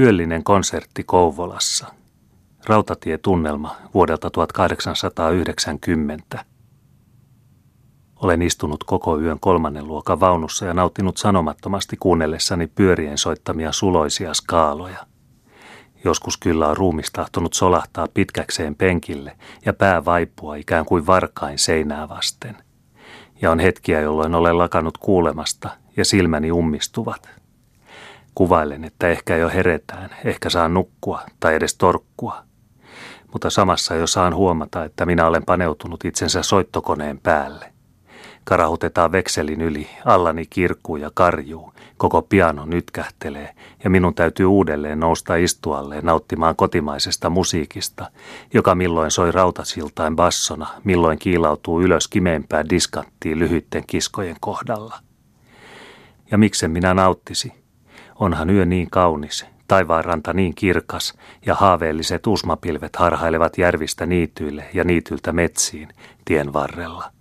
Yöllinen konsertti Kouvolassa. Rautatietunnelma vuodelta 1890. Olen istunut koko yön kolmannen luokan vaunussa ja nauttinut sanomattomasti kuunnellessani pyörien soittamia suloisia skaaloja. Joskus kyllä on ruumis tahtonut solahtaa pitkäkseen penkille ja pää vaipua ikään kuin varkain seinää vasten. Ja on hetkiä, jolloin olen lakannut kuulemasta ja silmäni ummistuvat. Kuvailen, että ehkä jo heretään, ehkä saan nukkua tai edes torkkua. Mutta samassa jo saan huomata, että minä olen paneutunut itsensä soittokoneen päälle. Karahutetaan vekselin yli, allani kirkkuu ja karjuu, koko piano nytkähtelee ja minun täytyy uudelleen nousta istualleen nauttimaan kotimaisesta musiikista, joka milloin soi rautasiltain bassona, milloin kiilautuu ylös kimeempään diskanttiin lyhyitten kiskojen kohdalla. Ja miksen minä nauttisi? Onhan yö niin kaunis, taivaanranta niin kirkas ja haaveelliset usmapilvet harhailevat järvistä niityille ja niityltä metsiin tien varrella.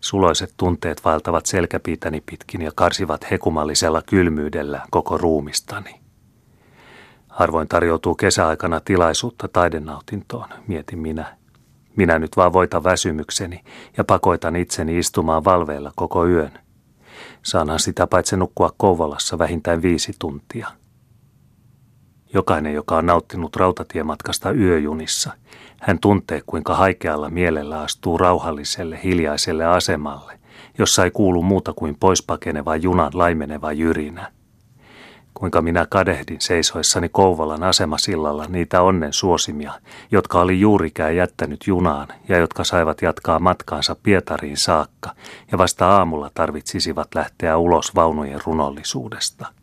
Suloiset tunteet vaeltavat selkäpiitäni pitkin ja karsivat hekumallisella kylmyydellä koko ruumistani. Harvoin tarjoutuu kesäaikana tilaisuutta taidenautintoon, mietin minä. Minä nyt vaan voitan väsymykseni ja pakoitan itseni istumaan valveilla koko yön. Saanhan sitä paitsi nukkua Kouvolassa vähintään viisi tuntia. Jokainen, joka on nauttinut rautatiematkasta yöjunissa, hän tuntee, kuinka haikealla mielellä astuu rauhalliselle, hiljaiselle asemalle, jossa ei kuulu muuta kuin poispakeneva junan laimeneva jyrinä. Kuinka minä kadehdin seisoissani Kouvolan asemasillalla niitä onnen suosimia, jotka oli juurikään jättänyt junaan ja jotka saivat jatkaa matkaansa Pietariin saakka ja vasta aamulla tarvitsisivat lähteä ulos vaunujen runollisuudesta –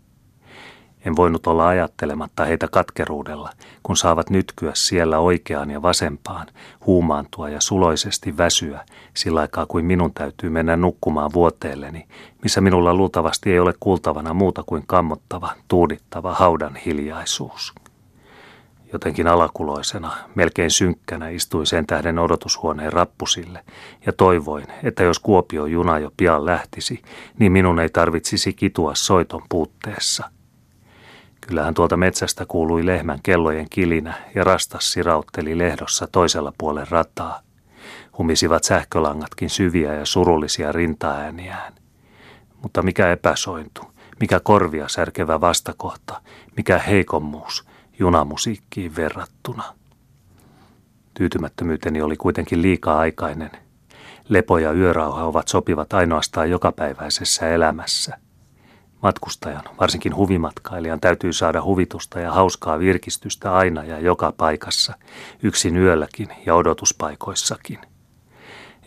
en voinut olla ajattelematta heitä katkeruudella, kun saavat nytkyä siellä oikeaan ja vasempaan, huumaantua ja suloisesti väsyä, sillä aikaa kuin minun täytyy mennä nukkumaan vuoteelleni, missä minulla luultavasti ei ole kuultavana muuta kuin kammottava, tuudittava haudan hiljaisuus. Jotenkin alakuloisena, melkein synkkänä istuin sen tähden odotushuoneen rappusille ja toivoin, että jos Kuopio juna jo pian lähtisi, niin minun ei tarvitsisi kitua soiton puutteessa – Kyllähän tuolta metsästä kuului lehmän kellojen kilinä ja rastas sirautteli lehdossa toisella puolen rataa. Humisivat sähkölangatkin syviä ja surullisia rintaääniään. Mutta mikä epäsointu, mikä korvia särkevä vastakohta, mikä heikommuus junamusiikkiin verrattuna. Tyytymättömyyteni oli kuitenkin liikaa aikainen. Lepo ja yörauha ovat sopivat ainoastaan jokapäiväisessä elämässä – Matkustajan, varsinkin huvimatkailijan, täytyy saada huvitusta ja hauskaa virkistystä aina ja joka paikassa, yksin yölläkin ja odotuspaikoissakin.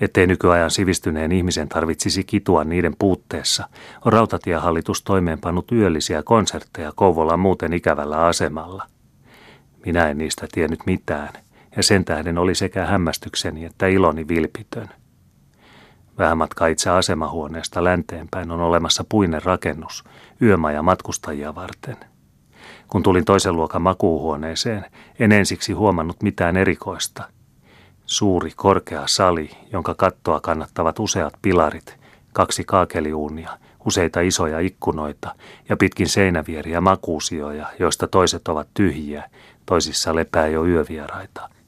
Ettei nykyajan sivistyneen ihmisen tarvitsisi kitua niiden puutteessa, on rautatiehallitus toimeenpannut yöllisiä konsertteja Kouvolan muuten ikävällä asemalla. Minä en niistä tiennyt mitään, ja sen tähden oli sekä hämmästykseni että iloni vilpitön. Vähän matkaa itse asemahuoneesta länteenpäin on olemassa puinen rakennus, yömaja matkustajia varten. Kun tulin toisen luokan makuuhuoneeseen, en ensiksi huomannut mitään erikoista. Suuri, korkea sali, jonka kattoa kannattavat useat pilarit, kaksi kaakeliuunia, useita isoja ikkunoita ja pitkin seinävieriä makuusioja, joista toiset ovat tyhjiä, toisissa lepää jo yövieraita –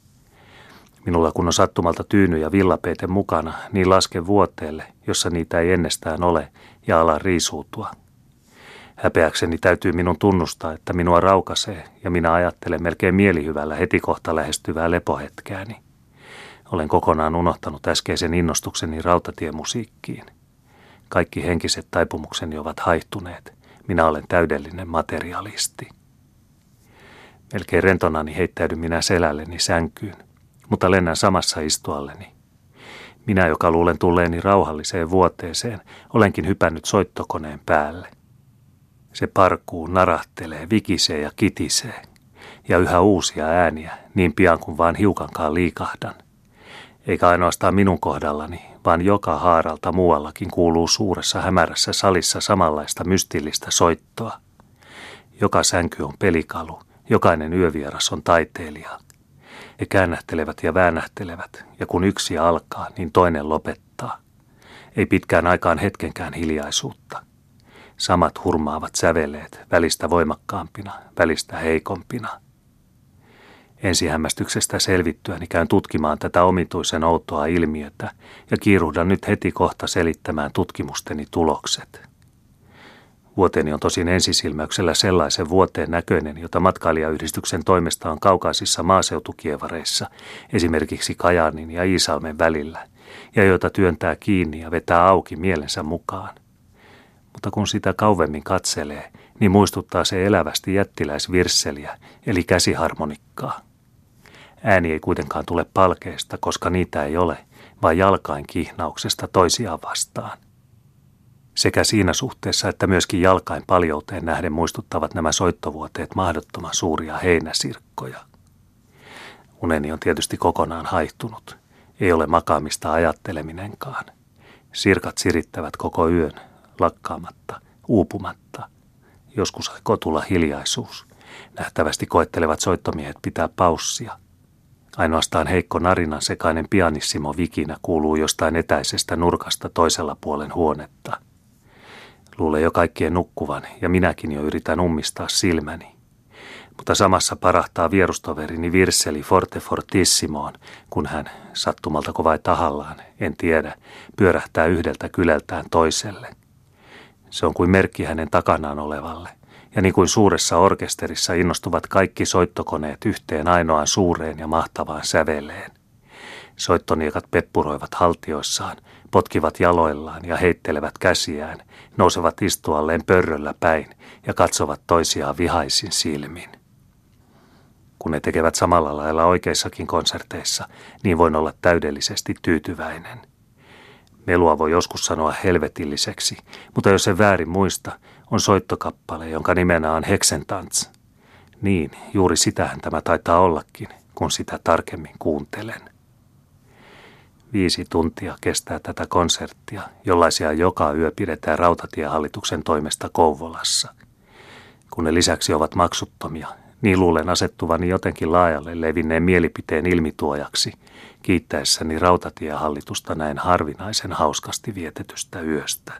Minulla kun on sattumalta tyyny ja villapeite mukana, niin laske vuoteelle, jossa niitä ei ennestään ole, ja ala riisuutua. Häpeäkseni täytyy minun tunnustaa, että minua raukasee, ja minä ajattelen melkein mielihyvällä heti kohta lähestyvää lepohetkeäni. Olen kokonaan unohtanut äskeisen innostukseni rautatiemusiikkiin. Kaikki henkiset taipumukseni ovat haihtuneet. Minä olen täydellinen materialisti. Melkein rentonani heittäydyn minä selälleni sänkyyn – mutta lennän samassa istualleni. Minä, joka luulen tulleeni rauhalliseen vuoteeseen, olenkin hypännyt soittokoneen päälle. Se parkuu, narahtelee, vikisee ja kitisee. Ja yhä uusia ääniä, niin pian kuin vaan hiukankaan liikahdan. Eikä ainoastaan minun kohdallani, vaan joka haaralta muuallakin kuuluu suuressa hämärässä salissa samanlaista mystillistä soittoa. Joka sänky on pelikalu, jokainen yövieras on taiteilija, he käännähtelevät ja väännähtelevät, ja kun yksi alkaa, niin toinen lopettaa. Ei pitkään aikaan hetkenkään hiljaisuutta. Samat hurmaavat säveleet, välistä voimakkaampina, välistä heikompina. Ensihämmästyksestä selvittyäni käyn tutkimaan tätä omituisen outoa ilmiötä ja kiiruhdan nyt heti kohta selittämään tutkimusteni tulokset. Vuoteni on tosin ensisilmäyksellä sellaisen vuoteen näköinen, jota matkailijayhdistyksen toimesta on kaukaisissa maaseutukievareissa, esimerkiksi Kajaanin ja Iisalmen välillä, ja jota työntää kiinni ja vetää auki mielensä mukaan. Mutta kun sitä kauvemmin katselee, niin muistuttaa se elävästi jättiläisvirsseliä, eli käsiharmonikkaa. Ääni ei kuitenkaan tule palkeesta, koska niitä ei ole, vaan jalkain kihnauksesta toisiaan vastaan – sekä siinä suhteessa että myöskin jalkain paljouteen nähden muistuttavat nämä soittovuoteet mahdottoman suuria heinäsirkkoja. Uneni on tietysti kokonaan haihtunut. Ei ole makaamista ajatteleminenkaan. Sirkat sirittävät koko yön, lakkaamatta, uupumatta. Joskus aikoo tulla hiljaisuus. Nähtävästi koettelevat soittomiehet pitää paussia. Ainoastaan heikko narinan sekainen pianissimo vikinä kuuluu jostain etäisestä nurkasta toisella puolen huonetta – Luulee jo kaikkien nukkuvan ja minäkin jo yritän ummistaa silmäni. Mutta samassa parahtaa vierustoverini Virseli Forte Fortissimoon, kun hän, sattumalta vai tahallaan, en tiedä, pyörähtää yhdeltä kylältään toiselle. Se on kuin merkki hänen takanaan olevalle, ja niin kuin suuressa orkesterissa innostuvat kaikki soittokoneet yhteen ainoaan suureen ja mahtavaan säveleen. Soittoniekat peppuroivat haltioissaan, potkivat jaloillaan ja heittelevät käsiään, nousevat istualleen pörröllä päin ja katsovat toisiaan vihaisin silmin. Kun ne tekevät samalla lailla oikeissakin konserteissa, niin voin olla täydellisesti tyytyväinen. Melua voi joskus sanoa helvetilliseksi, mutta jos en väärin muista, on soittokappale, jonka nimenä on Heksentants. Niin, juuri sitähän tämä taitaa ollakin, kun sitä tarkemmin kuuntelen. Viisi tuntia kestää tätä konserttia, jollaisia joka yö pidetään rautatiehallituksen toimesta Kouvolassa. Kun ne lisäksi ovat maksuttomia, niin luulen asettuvani jotenkin laajalle levinneen mielipiteen ilmituojaksi, kiittäessäni rautatiehallitusta näin harvinaisen hauskasti vietetystä yöstä.